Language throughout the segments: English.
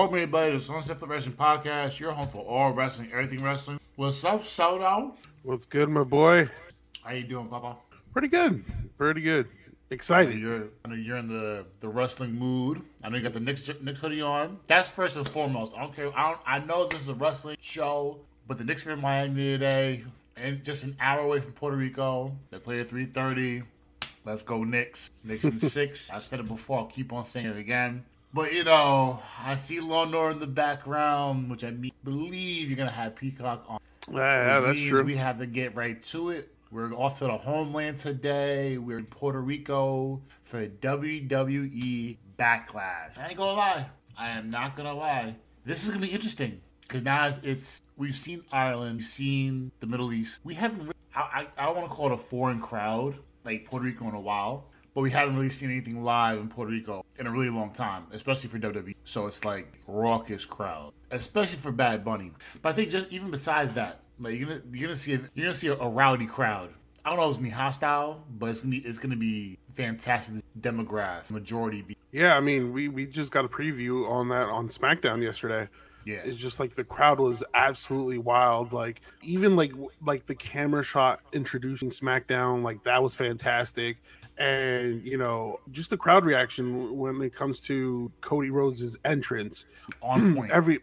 Welcome everybody to the Sunset Wrestling Podcast, your home for all wrestling, everything wrestling. What's up, Soto? What's good, my boy? How you doing, Papa? Pretty good. Pretty good. I know Excited. you're, I know you're in the, the wrestling mood. I know you got the Knicks, Knicks hoodie on. That's first and foremost. I don't care. I, don't, I know this is a wrestling show, but the Knicks are in Miami today, and just an hour away from Puerto Rico. They play at 3:30. Let's go Knicks. Knicks in six. I said it before. I'll keep on saying it again. But you know, I see Lawnor in the background, which I me- believe you're gonna have Peacock on. Yeah, yeah, that's true. We have to get right to it. We're off to the homeland today. We're in Puerto Rico for WWE Backlash. I ain't gonna lie. I am not gonna lie. This is gonna be interesting because now it's, it's we've seen Ireland, we've seen the Middle East. We haven't. I I, I don't want to call it a foreign crowd like Puerto Rico in a while. But we haven't really seen anything live in Puerto Rico in a really long time, especially for WWE. So it's like raucous crowd, especially for Bad Bunny. But I think just even besides that, like you're gonna you're gonna see a, you're gonna see a, a rowdy crowd. I don't know if it's gonna be hostile, but it's gonna be it's gonna be fantastic demographic majority. Be, Yeah, I mean, we we just got a preview on that on SmackDown yesterday. yeah, It's just like the crowd was absolutely wild. Like even like like the camera shot introducing SmackDown, like that was fantastic. And you know, just the crowd reaction when it comes to Cody Rhodes' entrance. on point. every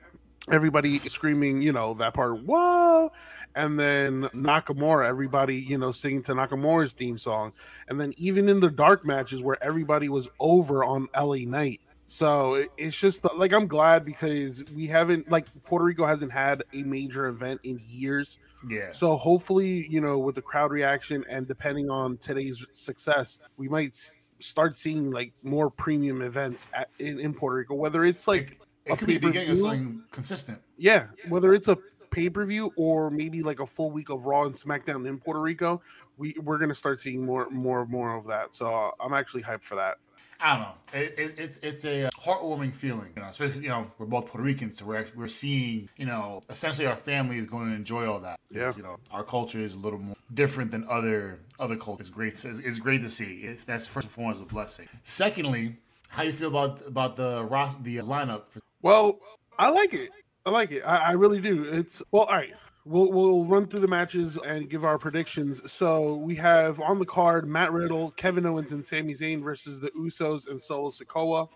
everybody screaming, you know, that part, whoa, and then Nakamura, everybody, you know, singing to Nakamura's theme song, and then even in the dark matches where everybody was over on LA Knight. So it's just like I'm glad because we haven't like Puerto Rico hasn't had a major event in years. Yeah, So hopefully, you know, with the crowd reaction and depending on today's success, we might s- start seeing like more premium events at, in, in Puerto Rico, whether it's like it a could be beginning of something consistent. Yeah, whether it's a pay per view or maybe like a full week of Raw and SmackDown in Puerto Rico, we we're gonna start seeing more, more, more of that. So uh, I'm actually hyped for that. I don't know. It, it, it's it's a heartwarming feeling, you know. Especially you know we're both Puerto Ricans, so we're we're seeing you know essentially our family is going to enjoy all that. Yeah. you know our culture is a little more different than other other cultures. It's great. It's, it's great to see. It's, that's first and foremost a blessing. Secondly, how do you feel about about the ros- the lineup? For, Well, I like it. I like it. I, I really do. It's well, all right. We'll we'll run through the matches and give our predictions. So we have on the card Matt Riddle, Kevin Owens, and Sami Zayn versus the Usos and Solo Sikoa.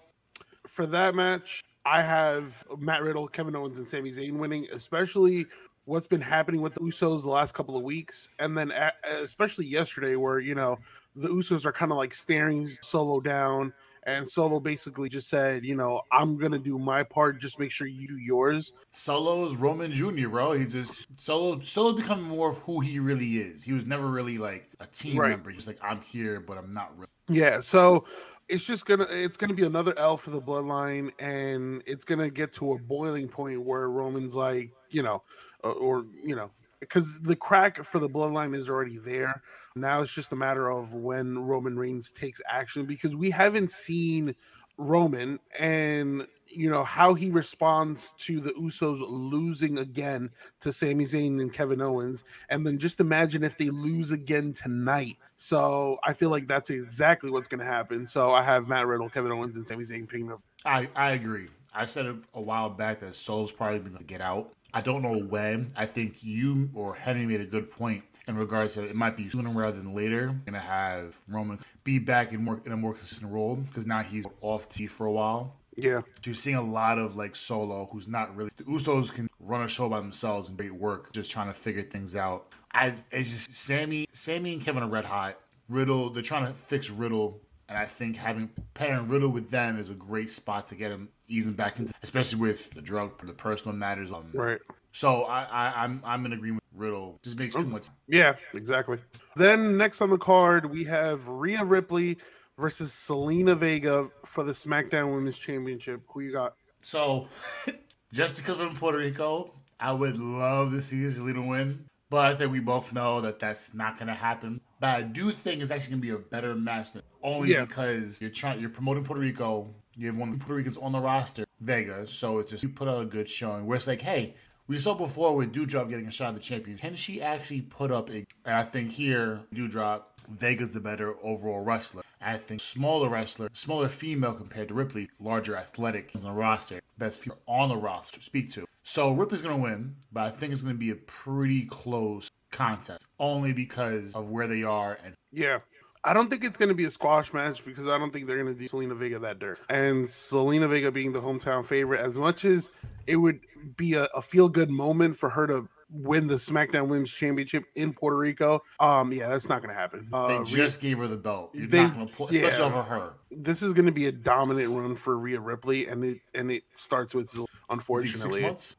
For that match, I have Matt Riddle, Kevin Owens, and Sami Zayn winning, especially what's been happening with the Usos the last couple of weeks, and then especially yesterday, where you know the Usos are kind of like staring Solo down and Solo basically just said, you know, I'm gonna do my part. Just make sure you do yours. Solo's Roman Jr., bro. He just Solo Solo becoming more of who he really is. He was never really like a team Right. member. He's like I'm here, but I'm not really. Yeah. So it's just gonna it's gonna be another L for the bloodline, and it's gonna get to a boiling point where Roman's like, you know, uh, or you know, because the crack for the bloodline is already there. Now it's just a matter of when Roman Reigns takes action because we haven't seen Roman and you know how he responds to the Usos losing again to Sami Zayn and Kevin Owens, and then just imagine if they lose again tonight. So I feel like that's exactly what's going to happen. So I have Matt Riddle, Kevin Owens, and Sami Zayn picking up. I, I agree. I said it a while back that Solo's probably going to get out. I don't know when. I think you or Henry made a good point in regards to it might be sooner rather than later. Going to have Roman be back in more in a more consistent role because now he's off T for a while. Yeah, So you're seeing a lot of like Solo, who's not really. The Usos can run a show by themselves and great work, just trying to figure things out. I it's just Sami, Sami and Kevin are red hot. Riddle, they're trying to fix Riddle, and I think having pairing Riddle with them is a great spot to get him easing back into, especially with the drug, the personal matters. Um, right. So I, I I'm I'm in agreement. Riddle just makes too much. Mm-hmm. Yeah, exactly. Then next on the card, we have Rhea Ripley versus Zelina Vega for the SmackDown Women's Championship. Who you got? So, just because we're in Puerto Rico, I would love to see Zelina win. But I think we both know that that's not going to happen. But I do think it's actually going to be a better match, than, only Yeah. because you're trying, you're promoting Puerto Rico. You have one of the Puerto Ricans on the roster, Vega. So it's just you put out a good showing. Where it's like, hey, we saw before with Dewdrop getting a shot at the champion. Can she actually put up a? And I think here, Dewdrop, Vega's the better overall wrestler. I think smaller wrestler, smaller female compared to Ripley, larger athletic on the roster, best female on the roster to speak to. So Ripley's gonna win, but I think it's gonna be a pretty close contest, only because of where they are and Yeah. I don't think it's going to be a squash match because I don't think they're going to do Zelina Vega that dirt. And Zelina Vega being the hometown favorite, as much as it would be a, a feel good moment for her to win the SmackDown Women's Championship in Puerto Rico, um, yeah, that's not going to happen. they Uh, Rhea- just gave her the belt. You're they- not gonna pull, especially yeah. over her. this is going to be a dominant run for Rhea Ripley, and it and it starts with Zil- Six unfortunately. months.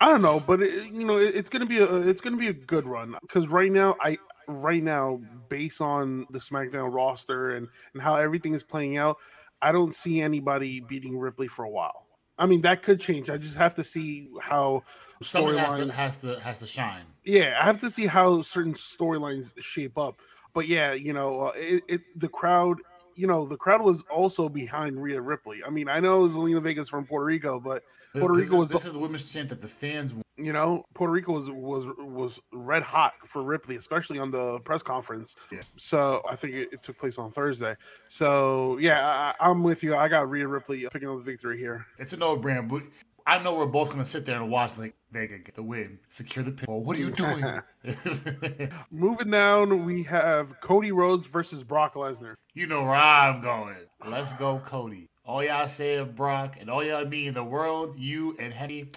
I don't know, but it, you know, it, it's gonna be a it's gonna be a good run because right now, I right now, based on the SmackDown roster and and how everything is playing out, I don't see anybody beating Ripley for a while. I mean, that could change. I just have to see how Someone has to, storylines. has to has to shine. Yeah, I have to see how certain storylines shape up. But yeah, you know, uh, it, it the crowd. You know, the crowd was also behind Rhea Ripley. I mean, I know Zelina Vega's from Puerto Rico, but Puerto this Rico was- this is the women's chant that the fans. You know, Puerto Rico was was was red hot for Ripley, especially on the press conference. Yeah. So I think it, it took place on Thursday. So yeah, I, I'm with you. I got Rhea Ripley picking up the victory here. It's a no brainer, but I know we're both gonna sit there and watch like Vega get the win, secure the pin. What are you doing? Moving down, we have Cody Rhodes versus Brock Lesnar. you know where I'm going. Let's go, Cody. All y'all say of Brock and all y'all mean the world, you and Henny.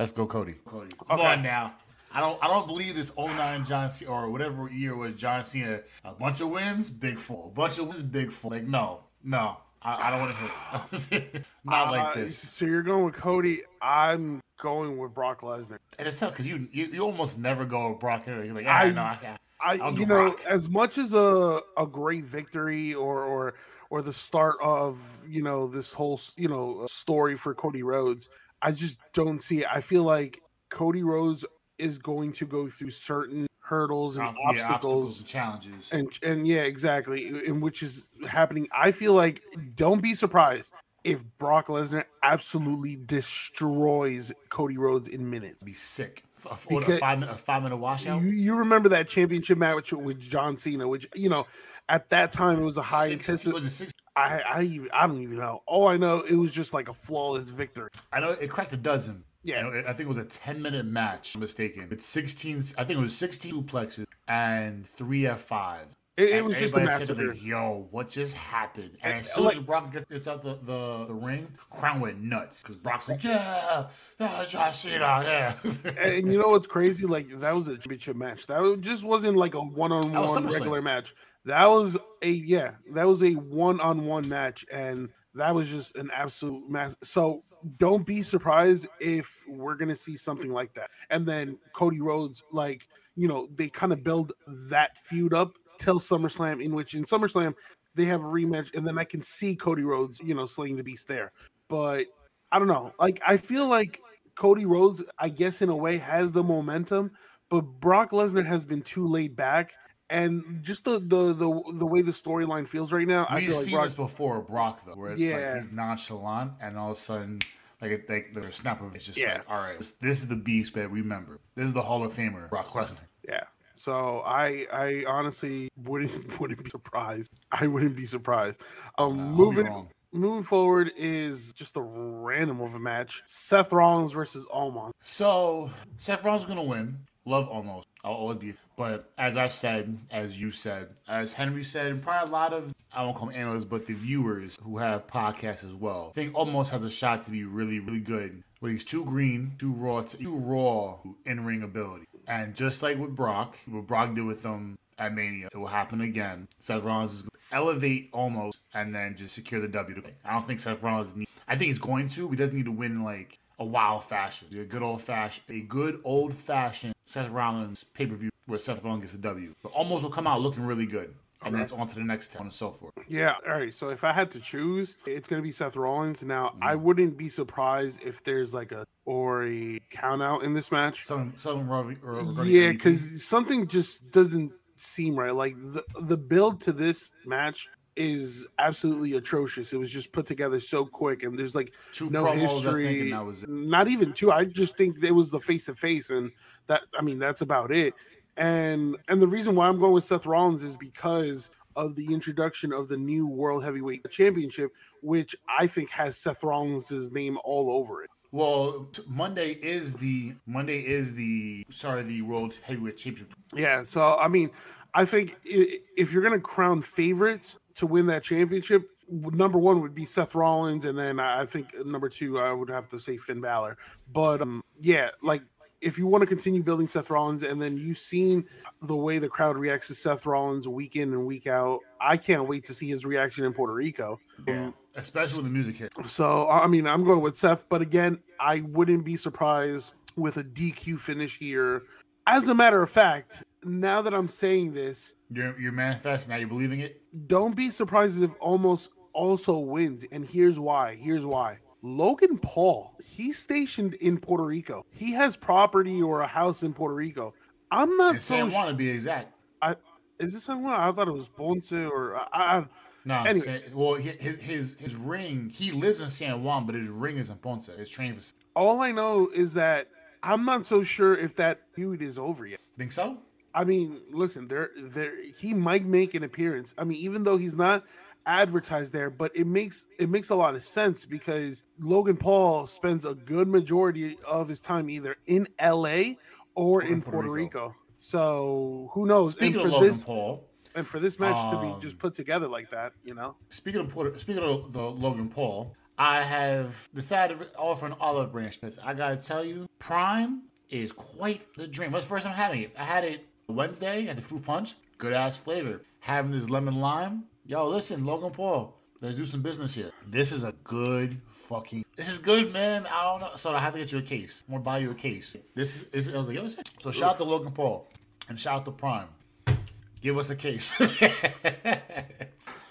Let's go, Cody. Cody, come Okay. on now. I don't. I don't believe this 09 John Cena or whatever year was John Cena. A bunch of wins, big four. A bunch of wins, big full. Like no, no. I, I don't want to hear. it. Not like Uh, this. So you're going with Cody. I'm going with Brock Lesnar. And it's tough because you, you you almost never go with Brock. You're like, I- ah, no, I can't. I, I'll you know, Brock. as much as a a great victory or or or the start of you know this whole you know story for Cody Rhodes, I just don't see it. I feel like Cody Rhodes is going to go through certain hurdles and Um, yeah, obstacles. and challenges. and and yeah, exactly, in which is happening. I feel like don't be surprised if Brock Lesnar absolutely destroys Cody Rhodes in minutes. be sick. A, a, five a five minute washout. You, you remember that championship match with John Cena, which you know at that time it was a high intensity. Was it six? I I even, I don't even know. All I know it was just like a flawless victory. I know it cracked a dozen. Yeah. I think it was a ten minute match. I'm mistaken. It's sixteen. I think it was sixteen suplexes and three F five. It, it was just a massacre. Like, Yo, what just happened? And And, as soon as like- Brock gets, out the, the, the ring, Crown went nuts because Brock's like, yeah, yeah, John Cena, yeah. and you know what's crazy? Like that was a championship match. That just wasn't like a one on one regular match. That was a yeah, that was a one on one match, and that was just an absolute mess. So don't be surprised if we're gonna see something like that. And then Cody Rhodes, like you know, they kind of build that feud up till SummerSlam, in which in SummerSlam they have a rematch, and then I can see Cody Rhodes, you know, slaying the beast there. But I don't know. Like I feel like Cody Rhodes, I guess in a way, has the momentum, but Brock Lesnar has been too laid back, and just the the the, the way the storyline feels right now, I We've feel like seen Brock, this before, Brock though, where it's Yeah. like he's nonchalant, and all of a sudden, like it, like the snap of it's just Yeah. like, all right, this, this is the beast, but remember, this is the Hall of Famer, Brock Lesnar. yeah. So I I honestly wouldn't wouldn't be surprised. I wouldn't be surprised. Um, Uh, moving moving forward is just a random of a match: Seth Rollins versus Omos. So Seth Rollins is gonna win. Love Omos. I'll always be. But as I've said, as you said, as Henry said, and probably a lot of I won't call them analysts, but the viewers who have podcasts as well, I think Omos has a shot to be really, really good. But he's too green, too raw, too raw in ring ability. And just like with Brock, what Brock did with them at Mania, it will happen again. Seth Rollins is elevate Omos and then just secure the W. I don't think Seth Rollins need. I think he's going to. He doesn't need to win like a wild fashion. A good old fashioned, a good old fashioned Seth Rollins pay per view where Seth Rollins gets the W. But Omos will come out looking really good. And then it's on to the next ten and so forth. Yeah, all right. So if I had to choose, it's gonna be Seth Rollins. Now I Mm. wouldn't be surprised if there's like a or a count out in this match. Some some regarding Yeah, because something just doesn't seem right. Like the the build to this match is absolutely atrocious. It was just put together so quick, and there's like two no promos, I think, history. that was. Not even two. I just think it was the face to face, and that I mean that's about it. And and the reason why I'm going with Seth Rollins is because of the introduction of the new World Heavyweight Championship, which I think has Seth Rollins' name all over it. Well, Monday is the Monday is the sorry the World Heavyweight Championship. Yeah, so I mean, I think if you're going to crown favorites to win that championship, number one would be Seth Rollins, and then I think number two I would have to say Finn Balor. But um, yeah, like if you want to continue building Seth Rollins, and then you've seen the way the crowd reacts to Seth Rollins week in and week out, I can't wait to see his reaction in Puerto Rico. Yeah, especially when the music hit. So I mean, I'm going with Seth, but again, I wouldn't be surprised with a DQ finish here. As a matter of fact, now that I'm saying this, You're you're manifesting. Now you're believing it. don't be surprised if Omos also wins. And here's why. Here's why. Logan Paul, he's stationed in Puerto Rico. He has property or a house in Puerto Rico. I'm not And so San Juan to be exact. I Is this someone? I thought it was Ponce or I, I, No, Anyway. San- well, his his his ring. He lives in San Juan, but his ring is in Ponce. His train for. all I know is that I'm not so sure if that feud is over yet. Think so? I mean, listen, there, there, he might make an appearance. I mean, even though he's not advertised there, but it makes it makes a lot of sense because Logan Paul spends a good majority of his time either in L.A. or in Puerto, Rico. So who knows? Speaking and of for Logan this Paul, and for this match to um, be just put together like that, you know, speaking of Puerto, speaking of the Logan Paul, I have decided to offer an olive branch. Because I gotta tell you, Prime is quite the dream. That's the first time having it. I had it Wednesday at the Fruit Punch. Good ass flavor. Having this lemon lime. Yo, listen, Logan Paul. Let's do some business here. This is a good fucking. This is good, man. I don't know. So I have to get you a case. I'm gonna buy you a case. This is. is I was like, yo. So shout out to Logan Paul and shout out to Prime. Give us a case.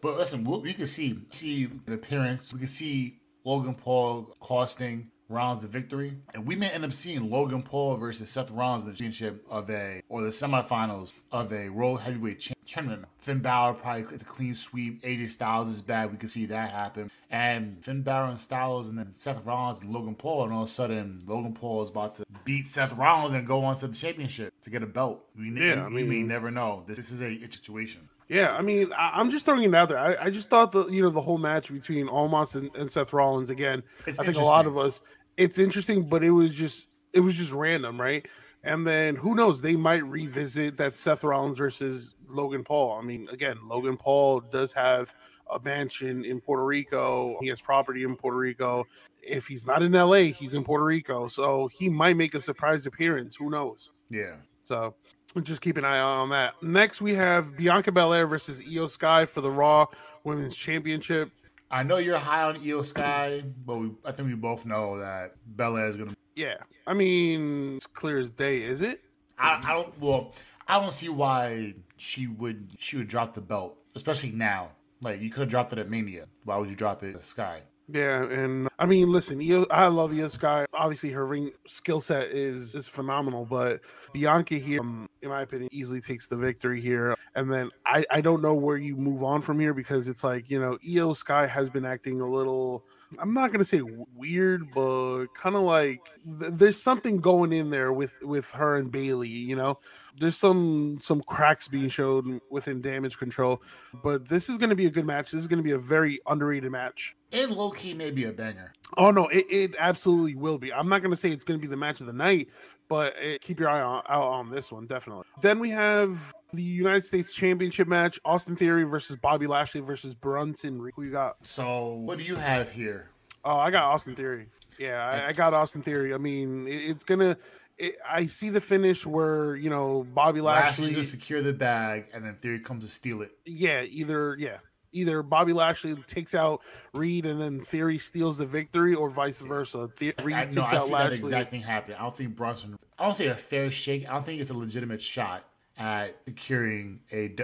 but listen, we'll, we can see see an appearance. We can see Logan Paul costing Rollins the victory, and we may end up seeing Logan Paul versus Seth Rollins in the championship of a or the semifinals of a World Heavyweight Cha- Tournament. Finn Balor probably gets a clean sweep. AJ Styles is bad. We could see that happen. And Finn Balor and Styles, and then Seth Rollins and Logan Paul, and all of a sudden Logan Paul is about to beat Seth Rollins and go on to the championship to get a belt. We, Yeah, I we, we never know. This, this is a, a situation. Yeah, I mean, I, I'm just throwing it out there. I, I just thought the you know the whole match between Omos and, and Seth Rollins again. It's I think a lot of us, it's interesting, but it was just it was just random, right? And then who knows? They might revisit that Seth Rollins versus Logan Paul. I mean, again, Logan Paul does have a mansion in Puerto Rico. He has property in Puerto Rico. If he's not in LA, he's in Puerto Rico, so he might make a surprise appearance. Who knows? Yeah. So just keep an eye on that. Next, we have Bianca Belair versus Iyo Sky for the Raw Women's Championship. I know you're high on Iyo Sky, but we, I think we both know that Belair is gonna. Yeah, I mean, it's clear as day, is it? I, I don't. Well, I don't see why she would. She would drop the belt, especially now. Like you could have dropped it at Mania. Why would you drop it at Sky? Yeah, and I mean, listen, Iyo, I love Iyo Sky. Obviously, her ring skill set is is phenomenal, but Bianca here, um, in my opinion, easily takes the victory here. And then I I don't know where you move on from here because it's like you know Iyo Sky has been acting a little. I'm not gonna say weird, but kind of like th- there's something going in there with with her and Bayley. You know, there's some some cracks being shown within damage control. But this is gonna be a good match. This is gonna be a very underrated match. And low key, maybe a banger. Oh no, it, it absolutely will be. I'm not going to say it's going to be the match of the night, but it, keep your eye on, out on this one definitely. Then we have the United States Championship match: Austin Theory versus Bobby Lashley versus Bronson. Who you got? So what do you have here? Oh, I got Austin Theory. Yeah, I, I got Austin Theory. I mean, it, it's gonna. It, I see the finish where you know Bobby Lashley. gonna secure the bag, and then Theory comes to steal it. yeah, either yeah, either Bobby Lashley takes out Reed and then Theory steals the victory, or vice versa. The, Reed I, takes no, I out see that exact thing happening. I don't think Bronson. I don't say a fair shake. I don't think it's a legitimate shot at securing a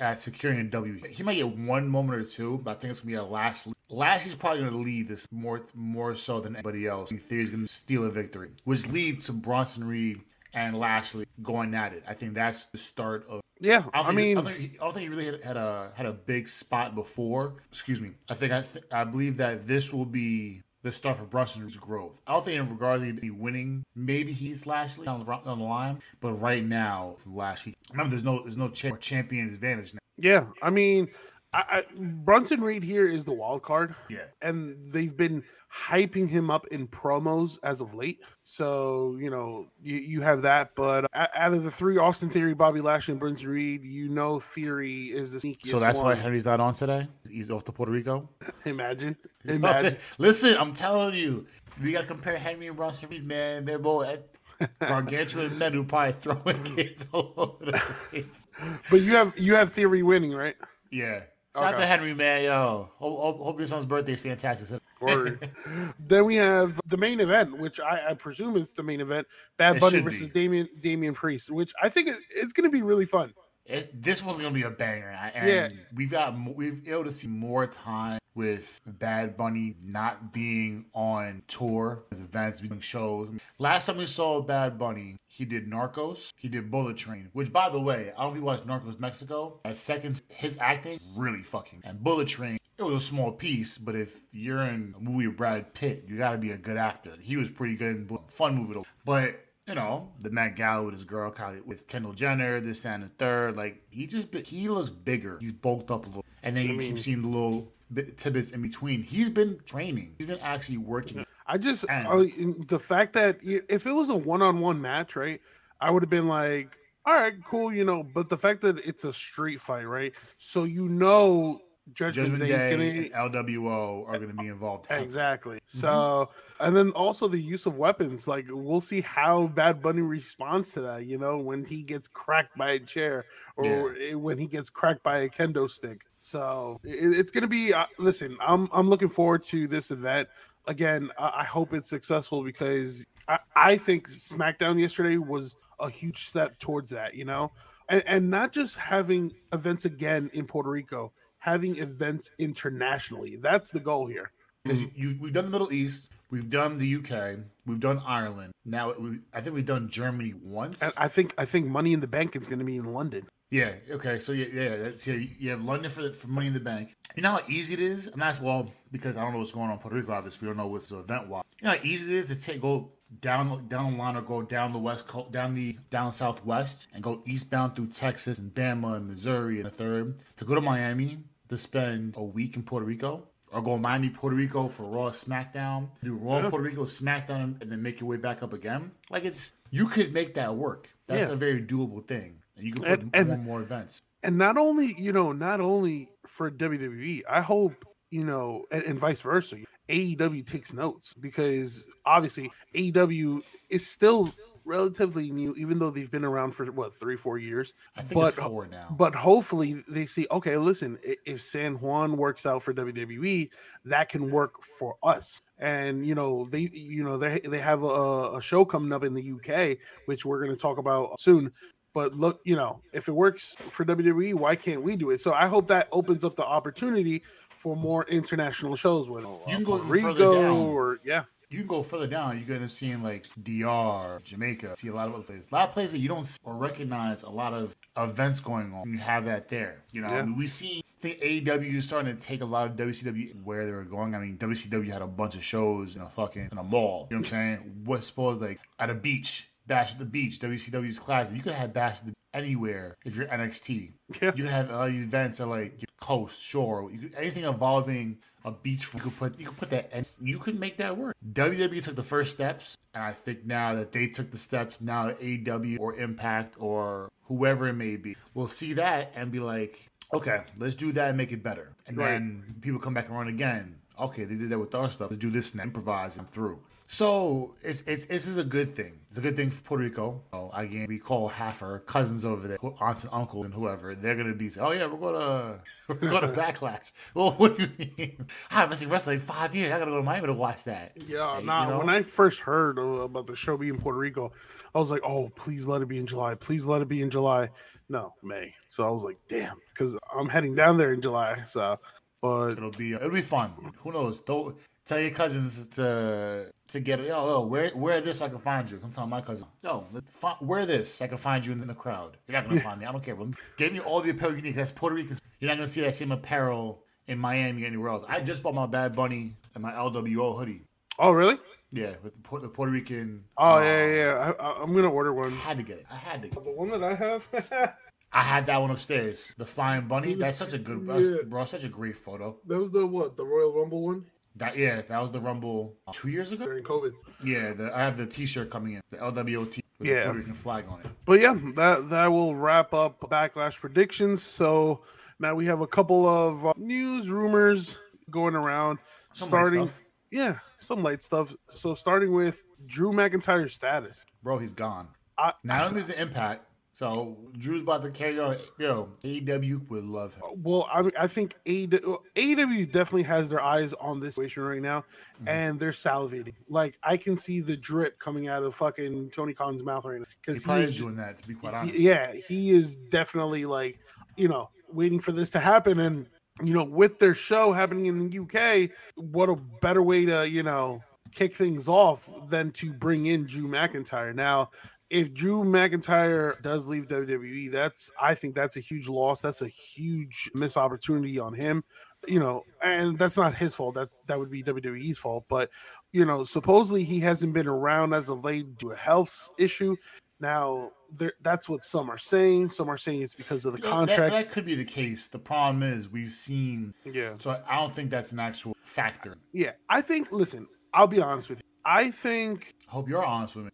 at, securing a W. He might get one moment or two, but I think it's gonna be a Lashley. Lashley's probably gonna lead this more more so than anybody else. Theory's gonna steal a victory, which leads to Bronson Reed and Lashley going at it. I think that's the start of Yeah, I, I, mean, I don't, think, he- I don't think he really had, had a had a big spot before. Excuse me. I think I th- I believe that this will be the start for Bronson's growth. I don't think in regard to winning, maybe he's Lashley on the on the line, but right now Lashley. Remember, there's no there's no cha- champion advantage now. Yeah, I mean, I, I, Bronson Reed here is the wild card. Yeah. and they've been hyping him up in promos as of late. So you know you, you have that, but out of the three, Austin Theory, Bobby Lashley, and Bronson Reed, you know Theory is the sneakiest. So that's one. why Henry's not on today. He's off to Puerto Rico. Imagine, imagine. Listen, I'm telling you, we got to compare Henry and Bronson Reed, man. They're both gargantuan men who probably throwing kids all over the place. But you have you have Theory winning, right? Yeah. Shout out Okay. to Henry, man. Yo, hope, hope, hope your son's birthday is fantastic. Or then we have the main event, which I, I presume is the main event: Bad It Bunny versus be. Damian Damian Priest, which I think it, it's going to be really fun. It, this was gonna be a banger, and Yeah. we've got we've able to see more time with Bad Bunny not being on tour, his events, doing shows. Last time we saw Bad Bunny, he did Narcos, he did Bullet Train, which by the way, I don't know if you watched Narcos Mexico. At seconds, his acting really fucking. And Bullet Train, it was a small piece, but if you're in a movie with Brad Pitt, you got to be a good actor. He was pretty good in fun movie though, but you know, the Met Gala with his girl, Kylie, with Kendall Jenner, this that, and the third. Like he just he looks bigger. He's bulked up a little, and then you keep seeing the little bit, tidbits in between. He's been training. He's been actually working. I just And- uh, the fact that if it was a one-on-one match, right, I would have been like, all right, cool, you know. But the fact that it's a street fight, right, so you know Judgment, Judgment Day is Day gonna and LWO are going to be involved. Exactly. Mm-hmm. So, and then also the use of weapons. Like, we'll see how Bad Bunny responds to that. You know, when he gets cracked by a chair, or eh, when he gets cracked by a kendo stick. So it, it's gonna be. Uh, listen, I'm I'm looking forward to this event. Again, I, I hope it's successful because I, I think SmackDown yesterday was a huge step towards that. You know, and, and not just having events again in Puerto Rico, having events internationally. That's the goal here. because you we've done the Middle East, we've done the UK, we've done Ireland. Now we, I think we've done Germany once. And I think I think Money in the Bank is going to be in London. Yeah. Okay. So yeah, yeah. That's, yeah you have London for for Money in the Bank. You know how easy it is. I'm not well because I don't know what's going on in Puerto Rico. Obviously, we don't know what's the event wise. You know how easy it is to take go down down the line or go down the west coast, down the down southwest, and go eastbound through Texas and Bama and Missouri and a third to go to Miami to spend a week in Puerto Rico. Or go Miami, Puerto Rico for Raw SmackDown. Do Raw Puerto Rico SmackDown and then make your way back up again. Like it's you could make that work. That's Yeah. a very doable thing. And you can put And- and- more and more events. And not only you know, not only for WWE, I hope you know, and, and vice versa. AEW takes notes because obviously AEW is still relatively new, even though they've been around for what three, four years. I think but it's four now. but hopefully they see okay listen if san juan works out for wwe that can work for us. And you know they you know they they have a, a show coming up in the uk which we're going to talk about soon. But look you know if it works for wwe why can't we do it? So i hope that opens up the opportunity for more international shows with You can go Puerto even further rico or yeah you can go further down. You're gonna see in like DR, Jamaica. See a lot of other places. A lot of places that you don't see or recognize. A lot of events going on. You have that there. You know, Yeah. I mean, we see. I think AEW is starting to take a lot of WCW where they were going. I mean, WCW had a bunch of shows in a fucking in a mall. You know what I'm saying? What's supposed like at a beach, Bash at the Beach, WCW's classic. You could have Bash at the anywhere if you're NXT. Yeah. You have all these events at like your coast, shore, you could, anything involving a beach. You could put you could put that, and you could make that work. WWE took the first steps, and I think now that they took the steps, now AW or Impact or whoever it may be will see that and be like, okay, let's do that and make it better. And Right. then people come back around again. Okay, they did that with our stuff. Let's do this and improvise and through. So it's it's this is a good thing. It's a good thing for Puerto Rico. Oh, again, we call half our cousins over there, aunts and uncles and whoever. They're gonna be, saying, oh yeah, we're gonna we're going to backlash. Well, what do you mean? I haven't seen wrestling in five years. I gotta go to Miami to watch that. Yeah, You nah. know? When I first heard about the show being in Puerto Rico, I was like, "Oh, please let it be in July. Please let it be in July." No, May. So I was like, "Damn," because I'm heading down there in July. So, but It'll be it'll be fun. Who knows? Don't tell your cousins to to get yo yo wear wear this so I can find you. Come tell my cousin yo fi- wear this so I can find you in the crowd. You're not gonna find me. I don't care. Bro. Give me all the apparel you need. That's Puerto Rican. You're not gonna see that same apparel in Miami or anywhere else. I just bought my Bad Bunny and my LWO hoodie. oh, really? Yeah, with the, Puerto, the Puerto Rican. Oh uh, yeah, yeah. I, I'm gonna order one. I had to get it. I had to. Get The one that I have, I had that one upstairs. The flying bunny. That's such a good, Yeah. bro. Such a great photo. That was the what? The Royal Rumble one That yeah, that was the Rumble uh, two years ago. during COVID. Yeah, the, I have the T-shirt coming in, the LWOT with Yeah. the Puerto Rican flag on it. But yeah, that that will wrap up backlash predictions. So now we have a couple of uh, news rumors going around. Some light starting, stuff. yeah, some light stuff. So starting with Drew McIntyre's status. Bro, he's gone. I, Not only is it Impact, so Drew's about to carry on. Yo, AEW would love him. well, I mean, I think AEW, AEW definitely has their eyes on this situation right now, Mhm. and they're salivating. Like I can see the drip coming out of fucking Tony Khan's mouth right now because probably he is doing that, to be quite He- honest. yeah, he is definitely like, you know, waiting for this to happen. And, you know, with their show happening in the UK, what a better way to, you know, kick things off than to bring in Drew McIntyre. Now, if Drew McIntyre does leave WWE, that's I think that's a huge loss. That's a huge missed opportunity on him. You know, and that's not his fault. That that would be WWE's fault. But you know, supposedly he hasn't been around as of late due to a health issue. Now, there, that's what some are saying. Some are saying it's because of the know, that- contract. That, could be the case. The problem is we've seen, yeah, so I don't think that's an actual factor. yeah. I think. Listen, I'll be honest with you. I think I hope you're honest with me.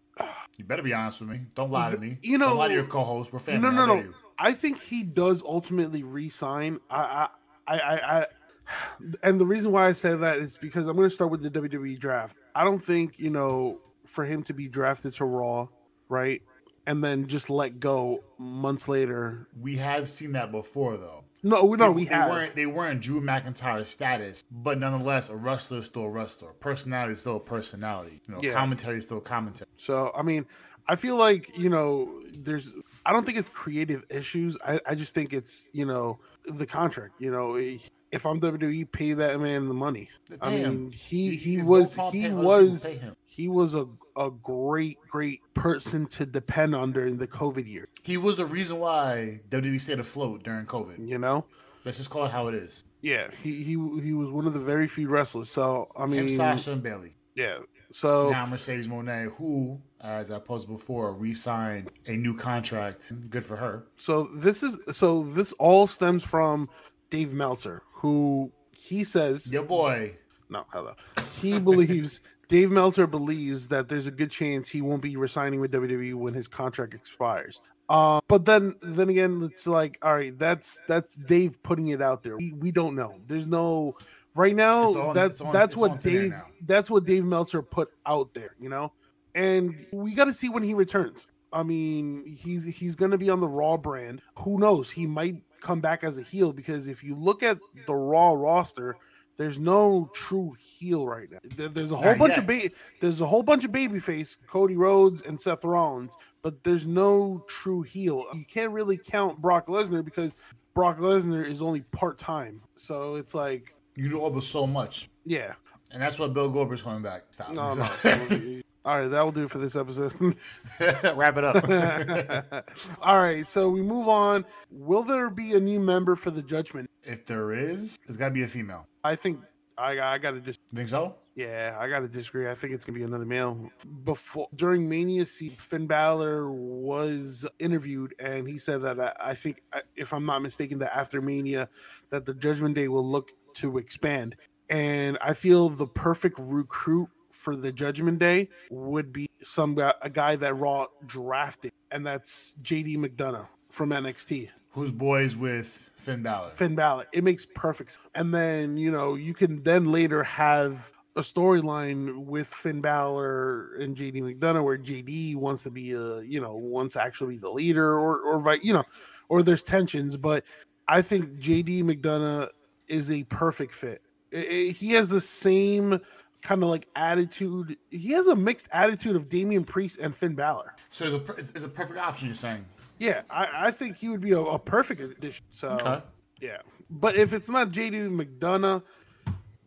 You better be honest with me. Don't lie to me. You Don't lie to your co-host. We're family. no, no, no. I think he does ultimately resign. I, I, I, I, I and the reason why I say that is because I'm going to start with the WWE draft. I don't think you know for him to be drafted to Raw, right, and then just let go months later. We have seen that before, though. No, no, they, we they have. weren't they weren't Drew McIntyre status, but nonetheless, a wrestler is still a wrestler. Personality is still a personality. You know, Yeah. commentary is still commentary. So I mean, I feel like you know, there's. I don't think it's creative issues. I, I just think it's you know the contract. You know, eh, if I'm WWE, pay that man the money. I mean, he he was he was people, pay him. He was a a great great person to depend on during the COVID year. He was the reason why WWE stayed afloat during COVID. You know. Let's just call it how it is. Yeah, he he he was one of the very few wrestlers. So I Him, mean, Sasha, and Bayley. yeah. So Now Mercedes Moné, who, as I posted before, re-signed a new contract. Good for her. So this is so this all stems from Dave Meltzer, who he says Your boy. no, hello. He believes Dave Meltzer believes that there's a good chance he won't be resigning with WWE when his contract expires. Uh, but then then again, it's like, all right, that's that's Dave putting it out there. We, we don't know. There's no right now. On- that's on- that's what on thin air Dave that's what Dave Meltzer put out there. You know, and we got to see when he returns. I mean, he's he's going to be on the Raw brand. Who knows? He might come back as a heel because if you look at the Raw roster, there's no true heel right now. There- there's a whole Not bunch yet. of ba- there's a whole bunch of babyface, Cody Rhodes and Seth Rollins, but there's no true heel. You can't really count Brock Lesnar because Brock Lesnar is only part time. So it's like, You do over so much. yeah, And that's why Bill Goldberg's coming back. Stop. no, no. All right, that will do it for this episode. Wrap it up. All right, so we move on. Will there be a new member for the Judgment? if there is, it's got to be a female. I think I I got to just Think so? yeah, I got to disagree. I think it's gonna be another male. Before during Mania, see Finn Balor was interviewed, and he said that I, I think, if I'm not mistaken, that after Mania, that the Judgment Day will look to expand, and I feel the perfect recruit for the Judgment Day would be some guy, a guy that Raw drafted, and that's JD McDonagh from NXT. Who's boys with Finn Balor? Finn Balor. It makes perfect sense. And then, you know, you can then later have a storyline with Finn Balor and JD McDonagh where JD wants to be a, you know, wants to actually be the leader or or you know, or there's tensions, but I think JD McDonagh is a perfect fit. I- I- he has the same kind of like attitude. He has a mixed attitude of Damian Priest and Finn Balor. So it's a, per- it's a perfect option, you're saying. Yeah, I, I think he would be a, a perfect addition. So Okay. yeah, but if it's not JD McDonagh,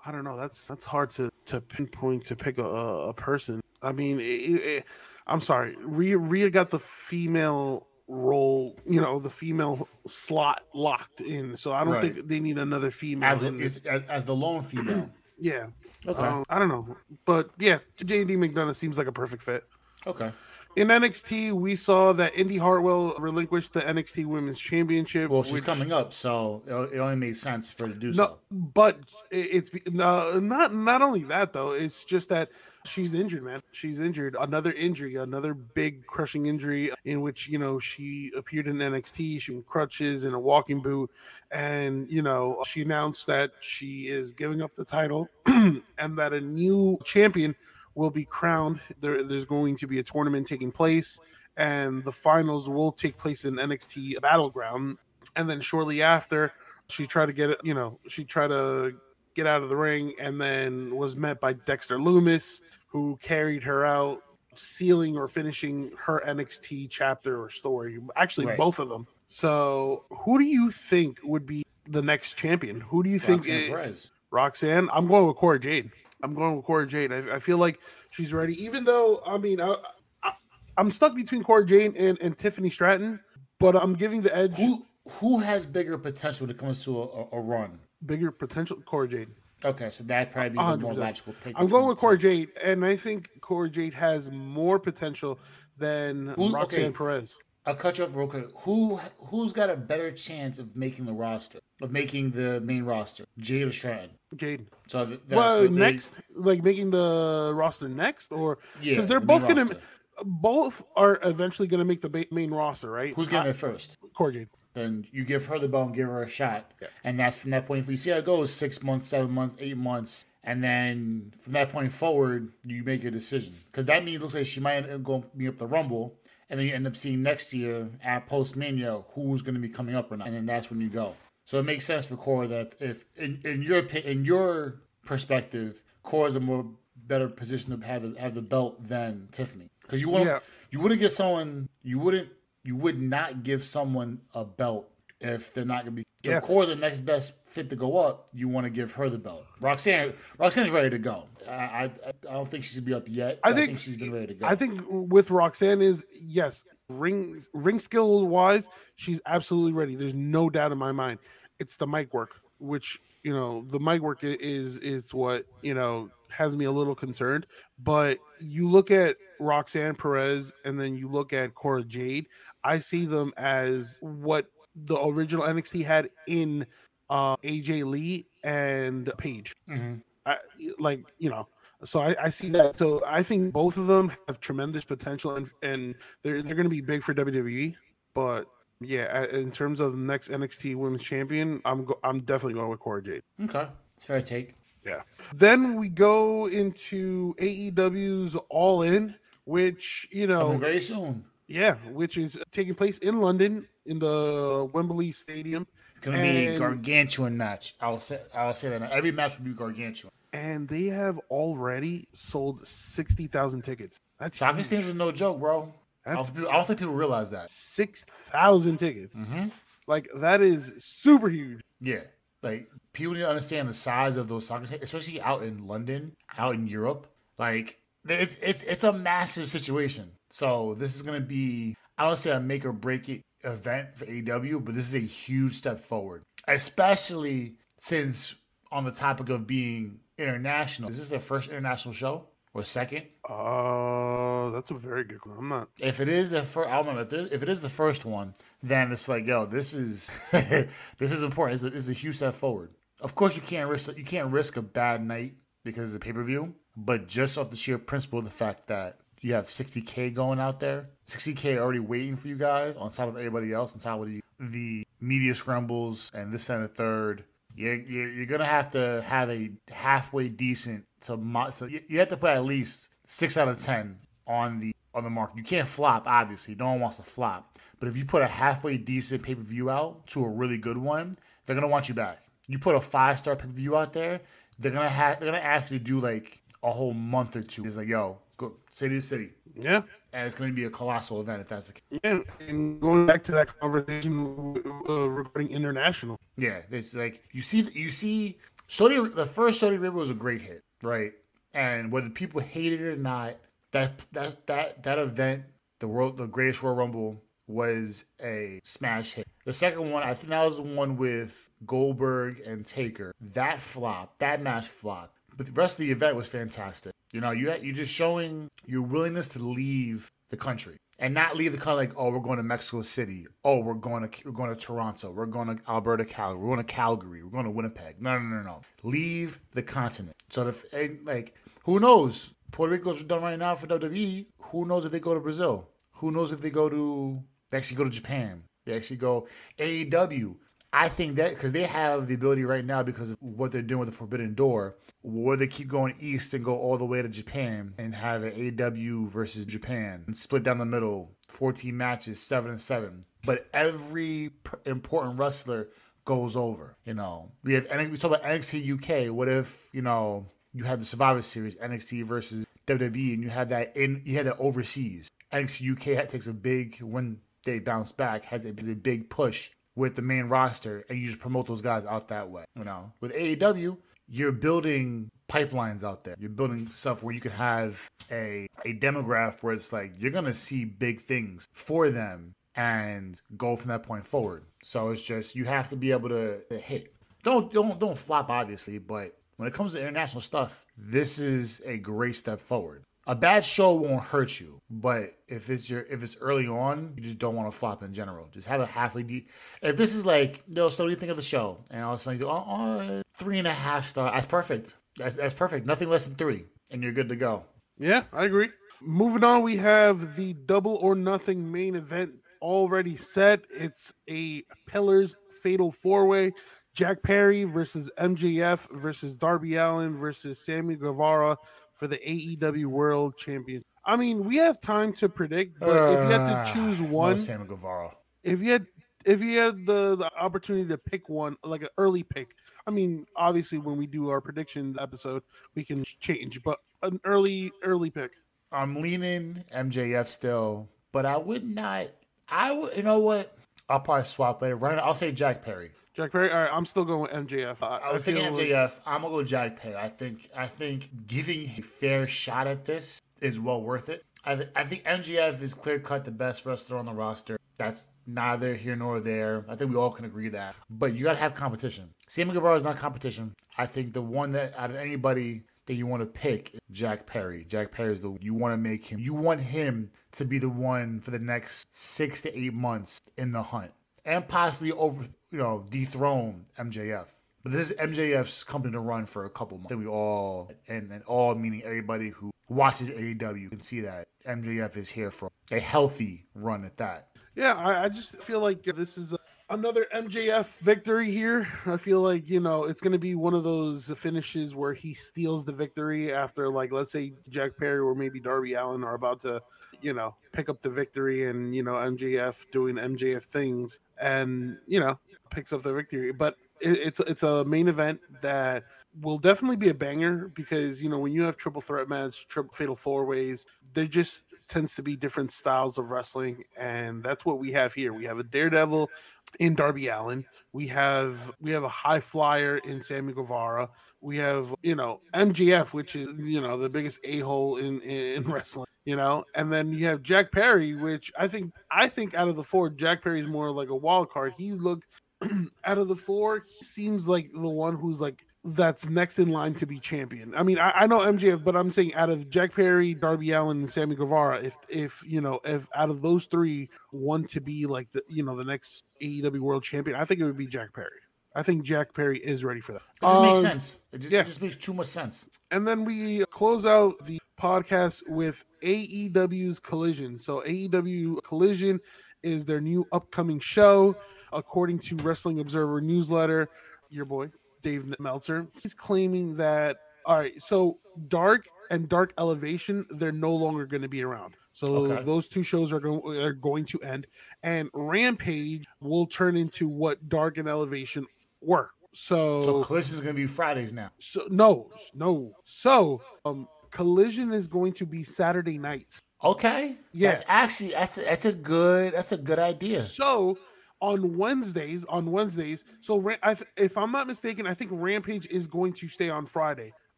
I don't know. That's that's hard to to pinpoint to pick a, a, a person. I mean, it, it, I'm sorry, Rhea, Rhea got the female role, you know, the female slot locked in. So I don't Right. think they need another female. As, a, as, as the lone female. Yeah, Okay. Um, I don't know, but yeah, JD McDonagh seems like a perfect fit. okay. In NXT, we saw that Indi Hartwell relinquished the NXT Women's Championship. Well, she's which- coming up, so it, it only made sense for her to do No, so. but it's no, not not only that though. It's just that she's injured, man. She's injured. Another injury, another big crushing injury in which you know she appeared in NXT. She had crutches and a walking boot, and you know she announced that she is giving up the title and that a new champion will be crowned. There, there's going to be a tournament taking place, and the finals will take place in NXT Battleground. And then shortly after, she tried to get it, you know, she tried to get out of the ring and then was met by Dexter Lumis, who carried her out, sealing or finishing her NXT chapter or story. Actually, Right. both of them. So, who do you think would be the next champion? Who do you think? Roxanne it- Roxanne. I'm going with Cora Jade. I'm going with Cora Jade. I, I feel like she's ready. Even though I mean, I, I, I'm stuck between Cora Jade and, and Tiffany Stratton, but I'm giving the edge. Who who has bigger potential when it comes to a, a, run? bigger potential? Cora Jade. Okay, so that'd probably be the more 100%. logical pick. I'm going with. Cora Jade, and I think Cora Jade has more potential than Who- Roxanne okay. Perez. I'll cut you off real quick. Who who's got a better chance of making the roster of making the main roster? Jade or Stratton? Jade. So th- that's Well, they- next, like making the roster next, or yeah, because they're the both gonna, roster. both are eventually gonna make the main roster, right? Who's getting there first? Cora Jade. Then you give her the belt and give her a shot, Yeah. and that's from that point. If you see how it goes, six months, seven months, eight months, and then from that point forward, you make a decision because that means it looks like she might end up going up the Rumble, and then you end up seeing next year at Post Mania who's going to be coming up or not, and then that's when you go. So it makes sense for Cora that if in, in your in your perspective, Cora's a more better position to have the have the belt than Tiffany because you want Yeah. you wouldn't give someone you wouldn't you would not give someone a belt if they're not gonna be so Yeah. Cora the next best fit to go up. You want to give her the belt. Roxanne Roxanne's ready to go. I I, I don't think she should be up yet. I but think- she's been ready to go. I think with Roxanne is yes, ring ring skill wise, she's absolutely ready. There's no doubt in my mind. It's the mic work, which you know, the mic work is is what you know has me a little concerned. But you look at Roxanne Perez and then you look at Cora Jade. I see them as what the original NXT had in uh AJ Lee and Paige. Mhm. I, like you know so I, I see that so i think both of them have tremendous potential and and they're, they're going to be big for wwe but yeah in terms of the next nxt women's champion i'm go, i'm definitely going with Cora jade Okay, it's fair take. yeah then we go into aew's all in which you know Coming very soon. yeah which is taking place in london in the wembley stadium Gonna be a gargantuan match. I'll say I'll say that now. every match will be gargantuan. and they have already sold 60000 tickets that's Soccer huge. stadiums are no joke, bro. I don't, That's think people, I don't think people realize that. six thousand tickets. Mm-hmm. Like that is super huge. Yeah. Like people need to understand the size of those soccer stadiums, especially out in London, out in Europe. Like it's it's it's a massive situation. So this is gonna be I don't say a make or break it event for AEW, but this is a huge step forward. Especially since on the topic of being international. Is this their first international show? Or second? Uh that's a very good one. I'm not If it is the first, I don't remember if, if it is the first one, then it's like, yo, this is this is important. It's a, it's a huge step forward. Of course, you can't risk you can't risk a bad night because of the pay per view, but just off the sheer principle of the fact that you have 60k going out there, 60k already waiting for you guys on top of everybody else, on top of the the media scrambles and this and the third. You're, you're, you're gonna have to have a halfway decent to mo- so you, you have to put at least six out of ten on the on the mark. You can't flop, obviously. No one wants to flop. But if you put a halfway decent pay per view out to a really good one, they're gonna want you back. You put a five star pay per view out there, they're gonna have they're gonna actually do like a whole month or two. It's like, yo, go city to city, yeah. and it's gonna be a colossal event if that's the case. Yeah, and going back to that conversation uh, regarding international, Yeah, it's like you see you see Saudi the first Saudi Arabia was a great hit, right? And whether people hated it or not, that that that that event, the world the greatest Royal Rumble was a smash hit. The second one, I think that was the one with Goldberg and Taker. That flop, That match flopped. But the rest of the event was fantastic. You know, you you just showing your willingness to leave the country and not leave the country like, oh, we're going to Mexico City. Oh, we're going to we're going to Toronto. We're going to Alberta, Calgary. We're going to Calgary. We're going to Winnipeg. No, no, no, no. Leave the continent. So if like who knows? Puerto Rico's done right now for WWE. Who knows if they go to Brazil? Who knows if they go to they actually go to Japan? They actually go AEW. I think that because they have the ability right now because of what they're doing with the Forbidden Door, where they keep going east and go all the way to Japan and have an AEW versus Japan and split down the middle, 14 matches, seven and seven. But every important wrestler goes over. You know, we have we talk about NXT UK. What if you know you had the Survivor Series NXT versus WWE, and you had that in you had that overseas. NXT UK takes a big when they bounce back has a, a big push with the main roster and you just promote those guys out that way. You know, with AEW, you're building pipelines out there. You're building stuff where you can have a a demographic where it's like you're gonna see big things for them and go from that point forward. So it's just you have to be able to, to hit. Don't don't don't flop obviously, but when it comes to international stuff, this is a great step forward a bad show won't hurt you, but if it's your if it's early on, you just don't want to flop in general. Just have a halfly de- If this is like, no, so do you think of the show? And all of a sudden you go, oh, oh, three and a half star. That's perfect. That's that's perfect. Nothing less than three, and you're good to go. Yeah, I agree. Moving on, we have the double or nothing main event already set. It's a Pillars Fatal Four Way. Jack Perry versus MJF versus Darby Allin versus Sammy Guevara for the AEW World Champion. I mean, we have time to predict, but uh, if you had to ah, choose one, Sammy Guevara. If you had if you had the, the opportunity to pick one, like an early pick, I mean, obviously when we do our predictions episode, we can change, but an early early pick. I'm leaning MJF still, but I would not. I would, you know what? I'll probably swap later. Right, I'll say Jack Perry. Jack Perry. All right, I'm still going with MJF. I, I was I thinking MJF. Like... I'm gonna go Jack Perry. I think I think giving a fair shot at this is well worth it. I, th- I think MJF is clear cut the best wrestler on the roster. That's neither here nor there. I think we all can agree that. But you gotta have competition. Sammy Guevara is not competition. I think the one that out of anybody that you want to pick Jack Perry. Jack Perry is the you want to make him. You want him to be the one for the next six to eight months in the hunt and possibly over, you know, dethrone MJF. But this is MJF's company to run for a couple months. And we all, and, and all meaning everybody who watches AEW can see that MJF is here for a healthy run at that. Yeah, I, I just feel like this is a, another MJF victory here. I feel like, you know, it's going to be one of those finishes where he steals the victory after, like, let's say Jack Perry or maybe Darby Allin are about to you know, pick up the victory and, you know, MJF doing MJF things and, you know, picks up the victory. But it, it's it's a main event that will definitely be a banger because you know when you have triple threat match, triple fatal four ways, there just tends to be different styles of wrestling, and that's what we have here. We have a Daredevil in Darby Allin. We have we have a high flyer in Sammy Guevara. We have you know MJF, which is you know the biggest a hole in in wrestling you know, and then you have Jack Perry, which I think I think out of the four, Jack Perry is more like a wild card. He looked out of the four, he seems like the one who's like that's next in line to be champion. I mean, I, I, know MJF, but I'm saying out of Jack Perry, Darby Allin, and Sammy Guevara, if if you know, if out of those three, one to be like the you know the next AEW World Champion, I think it would be Jack Perry. I think Jack Perry is ready for that. It just makes um, sense. It just, yeah. it just makes too much sense. And then we close out the podcast with AEW's Collision. So AEW Collision is their new upcoming show, according to Wrestling Observer newsletter. Your boy Dave Meltzer, he's claiming that all right. So Dark and Dark Elevation, they're no longer going to be around. So okay. those two shows are going are going to end, and Rampage will turn into what Dark and Elevation were. So, so Collision is going to be Fridays now. So no, no. So um, Collision is going to be Saturday nights. Okay. Yeah. That's actually that's a, that's a good that's a good idea. So on Wednesdays, on Wednesdays, so if I'm not mistaken, I think Rampage is going to stay on Friday.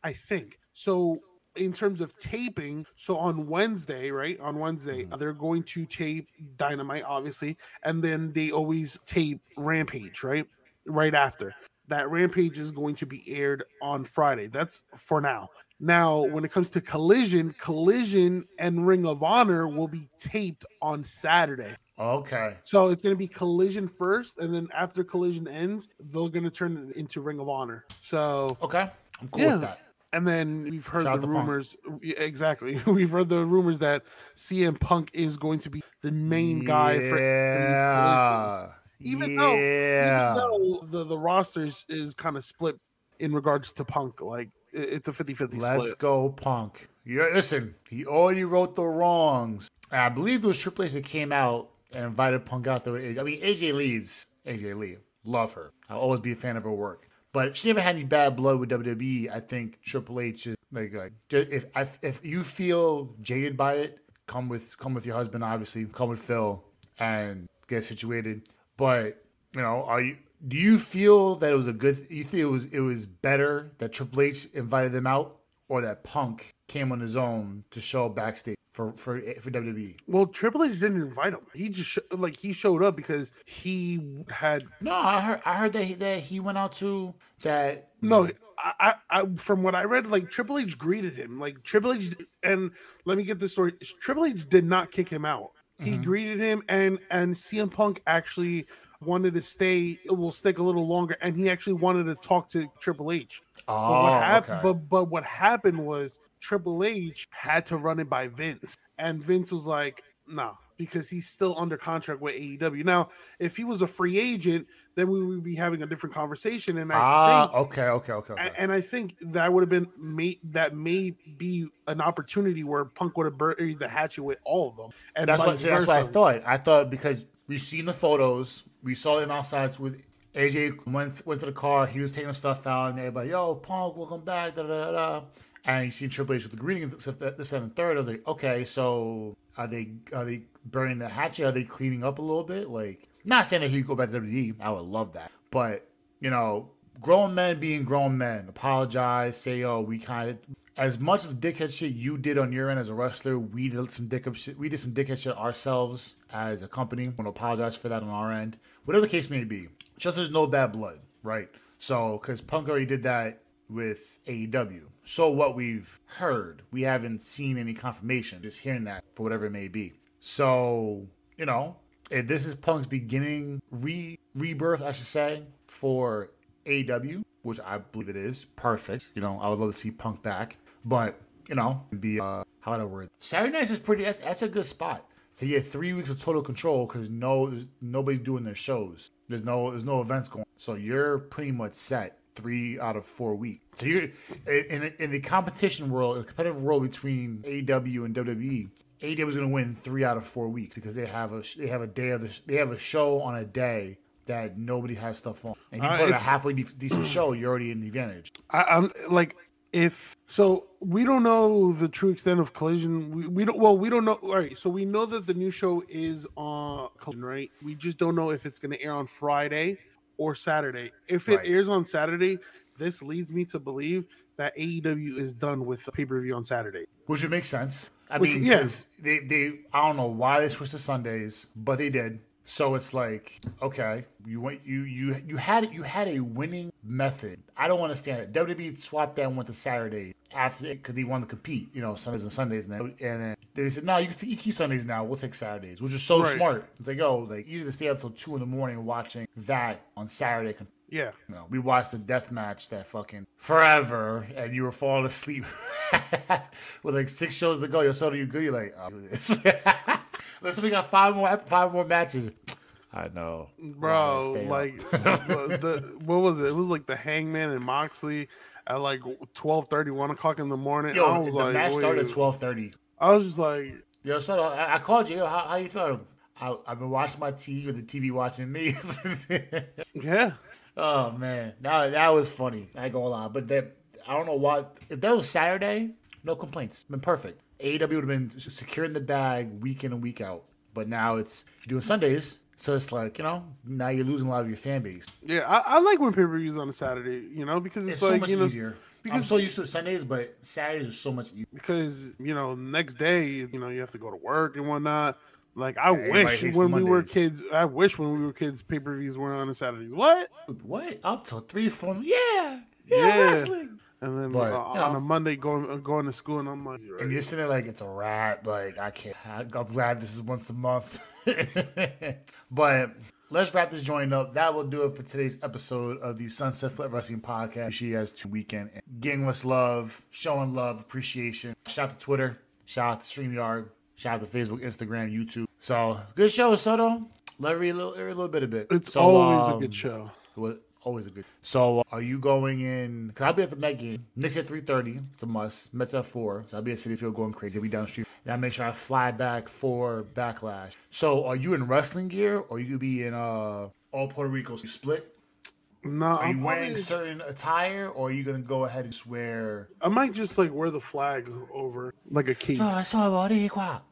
I think so. In terms of taping, so on Wednesday, right? On Wednesday, mm-hmm. they're going to tape Dynamite, obviously, and then they always tape Rampage, right? Right after. That Rampage is going to be aired on Friday. That's for now. Now, when it comes to Collision, Collision and Ring of Honor will be taped on Saturday. Okay. So it's going to be Collision first, and then after Collision ends, they're going to turn it into Ring of Honor. So Okay. I'm cool Yeah. with that. and then we've heard Shout the to Punk. rumors. Exactly, we've heard the rumors that CM Punk is going to be the main guy for, for collisions. yeah. Even though- even though the the roster is, is kind of split in regards to Punk. Like it's a 50-50 Let's split. go, Punk. Yeah, listen, he already wrote the wrongs. And I believe it was Triple H that came out and invited Punk out there. I mean, AJ Lee's AJ Lee. Love her. I'll always be a fan of her work. But she never had any bad blood with WWE. I think Triple H is like, like if if if you feel jaded by it, come with come with your husband. Obviously, come with Phil and get situated. But you know, are you? Do you feel that it was a good? You think it was it was better that Triple H invited them out, or that Punk came on his own to show backstage for for for? WWE? Well, Triple H didn't invite him. He just sh- like he showed up because he had No, I heard I heard that he, that he went out to that. no. I, I, I from what I read, like Triple H greeted him. Like Triple H, and let me get this story. Triple H did not kick him out. He Mhm. greeted him, and and CM Punk actually wanted to stay. It will stick a little longer, and he actually wanted to talk to Triple H. But Oh, what happened? okay. But but what happened was Triple H had to run it by Vince, and Vince was like, "No," because he's still under contract with AEW. Now, if he was a free agent, then we would be having a different conversation. And I ah, think, okay, okay, okay. okay. and, I think that would have been may, that may be an opportunity where Punk would have buried the hatchet with all of them, and That's what, that's what I thought. I thought because we seen the photos, we saw him outside with AJ went went to the car. He was taking the stuff out, and everybody, "Yo, Punk, welcome back." Da, da, da. And you seen Triple H with the greeting this and third. I was like, okay, so are they are they burning the hatchet? Are they cleaning up a little bit? Like, not saying that he could go back to WWE. I would love that, but you know, grown men being grown men, apologize, say, "Oh, we kind of." As much of dickhead shit you did on your end as a wrestler, we did some dickhead shit. We did some dickhead shit ourselves as a company. Want to apologize for that on our end. Whatever the case may be, just there's no bad blood, right? So, because Punk already did that with AEW. So what we've heard, we haven't seen any confirmation. Just hearing that for whatever it may be. So you know, if this is Punk's beginning re rebirth, I should say, for AEW, which I believe it is. Perfect. You know, I would love to see Punk back, but you know, be uh, how would I word? Saturday nights is pretty. That's that's a good spot. So you get three weeks of total control because no, nobody's doing their shows. There's no there's no events going. So you're pretty much set three out of four weeks. So you're in, in the competition world, the competitive world between AEW and WWE. AEW was going to win three out of four weeks because they have a they have a day of the they have a show on a day that nobody has stuff on. And you Uh, put a halfway de- decent show, you're already in the advantage. I, I'm like, if so, we don't know the true extent of Collision. We, we don't. Well, we don't know. All right, so we know that the new show is on Collision, right? We just don't know if it's going to air on Friday or Saturday. If it Right. airs on Saturday, this leads me to believe that AEW is done with the pay per view on Saturday. Which would make sense. I Which- mean, yeah. 'cause they, they, I don't know why they switched to Sundays, but they did. So it's like, okay, you went, you, you, you had, it you had a winning method. I don't understand it. WWE swapped that and went to Saturday after because they wanted to compete, you know, Sundays and Sundays, and then, and then they said, no, you can, you keep Sundays now. We'll take Saturdays, which is so Right. smart. It's like, oh, like easy to stay up till two in the morning watching that on Saturday. Yeah, You know, we watched the death match that fucking forever, and you were falling asleep with like six shows to go. You're so you good. You're like, oh, this. Listen, we got five more, five more matches. I know, bro. Stay. Like the, the what was it? It was like the Hangman and Moxley at like 12 30, 1 o'clock in the morning. I yo, was the like, match started at wait. twelve thirty. I was just like, Yo, so I, I called you. Yo, how, how you feeling? I, I've been watching my TV with the TV watching me. yeah. Oh man, that that was funny. I ain't gonna lie, but that I don't know why. If that was Saturday, no complaints. Been perfect. AEW would have been securing the bag week in and week out. But now it's you're doing Sundays, so it's like you know now you're losing a lot of your fan base. Yeah, I, I like when pay per views on a Saturday, you know, because it's, It's like so much you know, easier. I'm because- so used to Sundays, but Saturdays are so much easier. because you know next day you know you have to go to work and whatnot. Like I Everybody wish when the we were kids, I wish when we were kids, pay per views weren't on the Saturdays. What? What? Up till three, four? Yeah, yeah, Yeah. wrestling. And then But, uh, on know. a Monday going uh, going to school, and I'm like, And you're sitting there like it's a wrap. Like I can't. I- I'm glad this is once a month. but let's wrap this joint up. That will do it for today's episode of the Sunset Flip Wrestling Podcast. She has two weekend getting us love, showing love, appreciation. Shout out to Twitter. Shout out to Streamyard. Shout out to Facebook, Instagram, YouTube. So good show, Soto. Let me read a little, a little bit of it. it's So, always a um, good show. was always a good. So, uh, are you going in? Because I'll be at the Met game. Knicks at three thirty. It's a must. Mets at four. So I'll be at Citi Field going crazy. I'll be down the street. And I make sure I fly back for backlash. So, are you in wrestling gear, or you could be in uh all Puerto Rico split? No, Are you I'm wearing probably- certain attire, or are you gonna go ahead and swear? I might just like wear the flag over like a cape. I saw Boricua.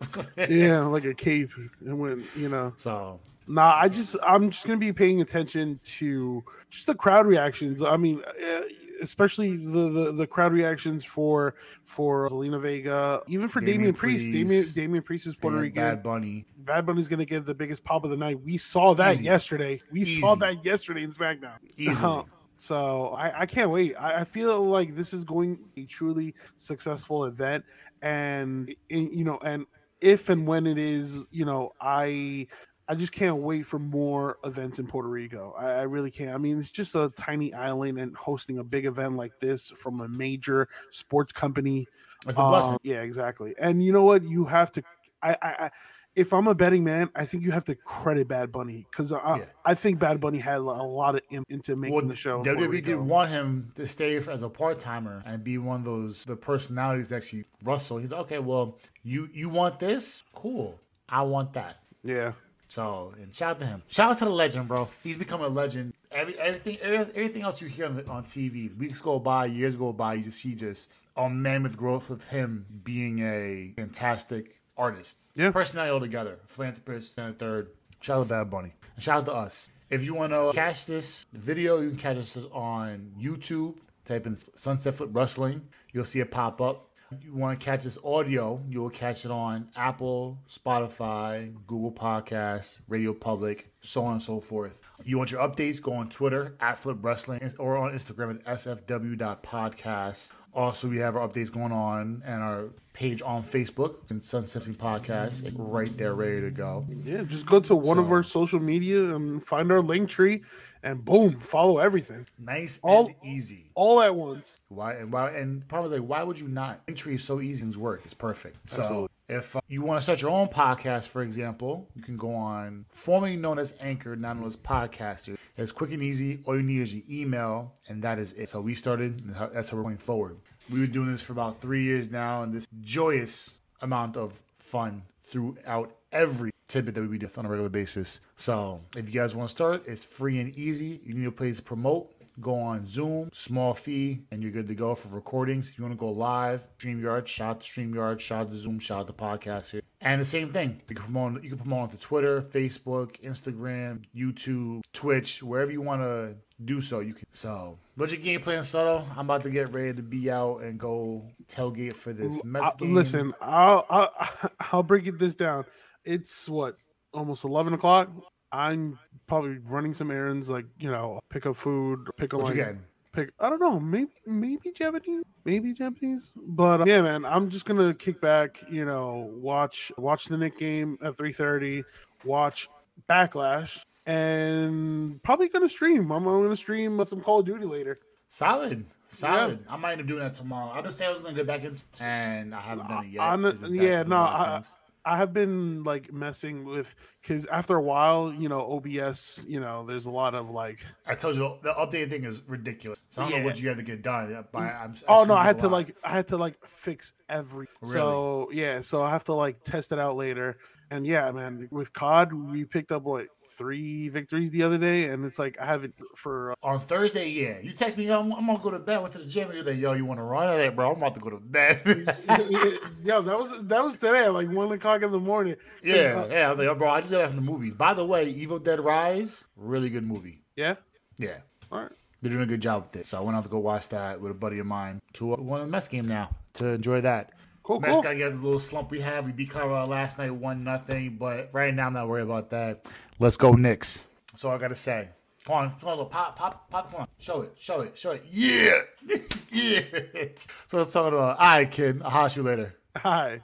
yeah, like a cape. And when you know, So nah, I just I'm just gonna be paying attention to just the crowd reactions. I mean, eh, especially the the, the crowd reactions for for Zelina Vega, even for Damian Damian, Priest. Damian Priest, Damian Priest is Puerto Rican. Bad Bunny. Bad Bunny's gonna get the biggest pop of the night. We saw that Easy. yesterday. We saw that yesterday in SmackDown. Easily. so I, I can't wait. I, I feel like this is going a truly successful event, and, and you know, and if and when it is, you know, I I just can't wait for more events in Puerto Rico. I, I really can't. I mean, it's just a tiny island, and hosting a big event like this from a major sports company It's a blessing. um, yeah, exactly. And you know what? You have to. I, I, I if I'm a betting man, I think you have to credit Bad Bunny because I, Yeah. I think Bad Bunny had a lot of im- into making Well, the show. in WWE didn't want him to stay as a part timer and be one of those the personalities that actually Russell. He's okay. Well, you you want this? Cool. I want that. Yeah, So and shout out to him. Shout out to the legend, bro. He's become a legend. Every everything everything else you hear on, the, on TV, weeks go by, years go by, you just see just a mammoth growth of him being a fantastic artist. Yeah. Personality altogether. Philanthropist and a third. Shout out to Bad Bunny. And shout out to us. If you want to catch this video, you can catch us on YouTube. Type in Sunset Flip Wrestling. You'll see it pop up. You want to catch this audio, you'll catch it on Apple, Spotify, Google Podcasts, Radio Public, so on and so forth. You want your updates, go on Twitter at Flip Wrestling or on Instagram at sfw.podcast. Also, we have our updates going on and our page on Facebook and Sunsetting Podcast right there, ready to go. yeah. Just go to one of our social media and find our link tree, and boom, follow everything Nice All- and easy. all at once. Why and why and probably like why would you not? Linktree is so easy and work. It's perfect. So Absolutely. If uh, you want to start your own podcast, for example, you can go on formerly known as Anchor, now known as Podcaster. It's quick and easy. All you need is your email, and that is it. So we started. That's how we're going forward. We've been doing this for about three years now, and this joyous amount of fun throughout every tidbit that we do on a regular basis. So if you guys want to start, it's free and easy. You need a place to promote. Go on Zoom, small fee, and you're good to go for recordings. If you want to go live, StreamYard, shout out to StreamYard, shout out to Zoom, shout out to podcast here. And the same thing. You can promote you can promote onto Twitter, Facebook, Instagram, YouTube, Twitch, wherever you want to do so. You can so what's your game plan, Subtle? I'm about to get ready to be out and go tailgate for this Mets Uh, game. listen, I'll, I'll I'll break it this down. It's what almost eleven o'clock. I'm probably running some errands, like you know, pick up food, pick up what you like getting? pick. I don't know, maybe maybe Japanese, maybe Japanese. But uh, yeah, man, I'm just gonna kick back. You know, watch watch the Nick game at three thirty. Watch Backlash, and probably gonna stream. I'm, I'm gonna stream some Call of Duty later. Solid. Solid. I might end up doing that tomorrow. I just say I was gonna get back in, and I haven't done it yet. I'm- yeah, no, a lot of I. I have been like messing with because after a while, you know, OBS, you know, there's a lot of like, I told you the updated thing is ridiculous. So I don't Yeah. know what you have to get done. Uh, but I'm, oh no, I had to lot. like, I had to like fix every. So yeah, so I have to like test it out later. And yeah, man, with COD, we picked up like three victories the other day, and it's like I haven't for. Uh, On Thursday, yeah. You text me, yo, I'm, I'm gonna go to bed. Went to the gym. and You're like, yo, you want to run? I'm like, bro, I'm about to go to bed. yeah, that was that was today like one o'clock in the morning. yeah, uh, yeah. I was like, oh, bro, I just got from the movies. By the way, Evil Dead Rise, really good movie. yeah. Yeah. All right. They're doing a good job with it. So I went out to go watch that with a buddy of mine to uh, one of the Mets game now to enjoy that. Cool, Mets cool. gotta get this little slump we had. We beat Colorado last night, one nothing. But right now, I'm not worried about that. Let's go, Knicks. That's all I gotta say. Come on, come on, pop, pop, pop. Come on, show it, show it, show it. Yeah, yeah. So let's talk about. All right, kid. I'll holler at you later. Hi.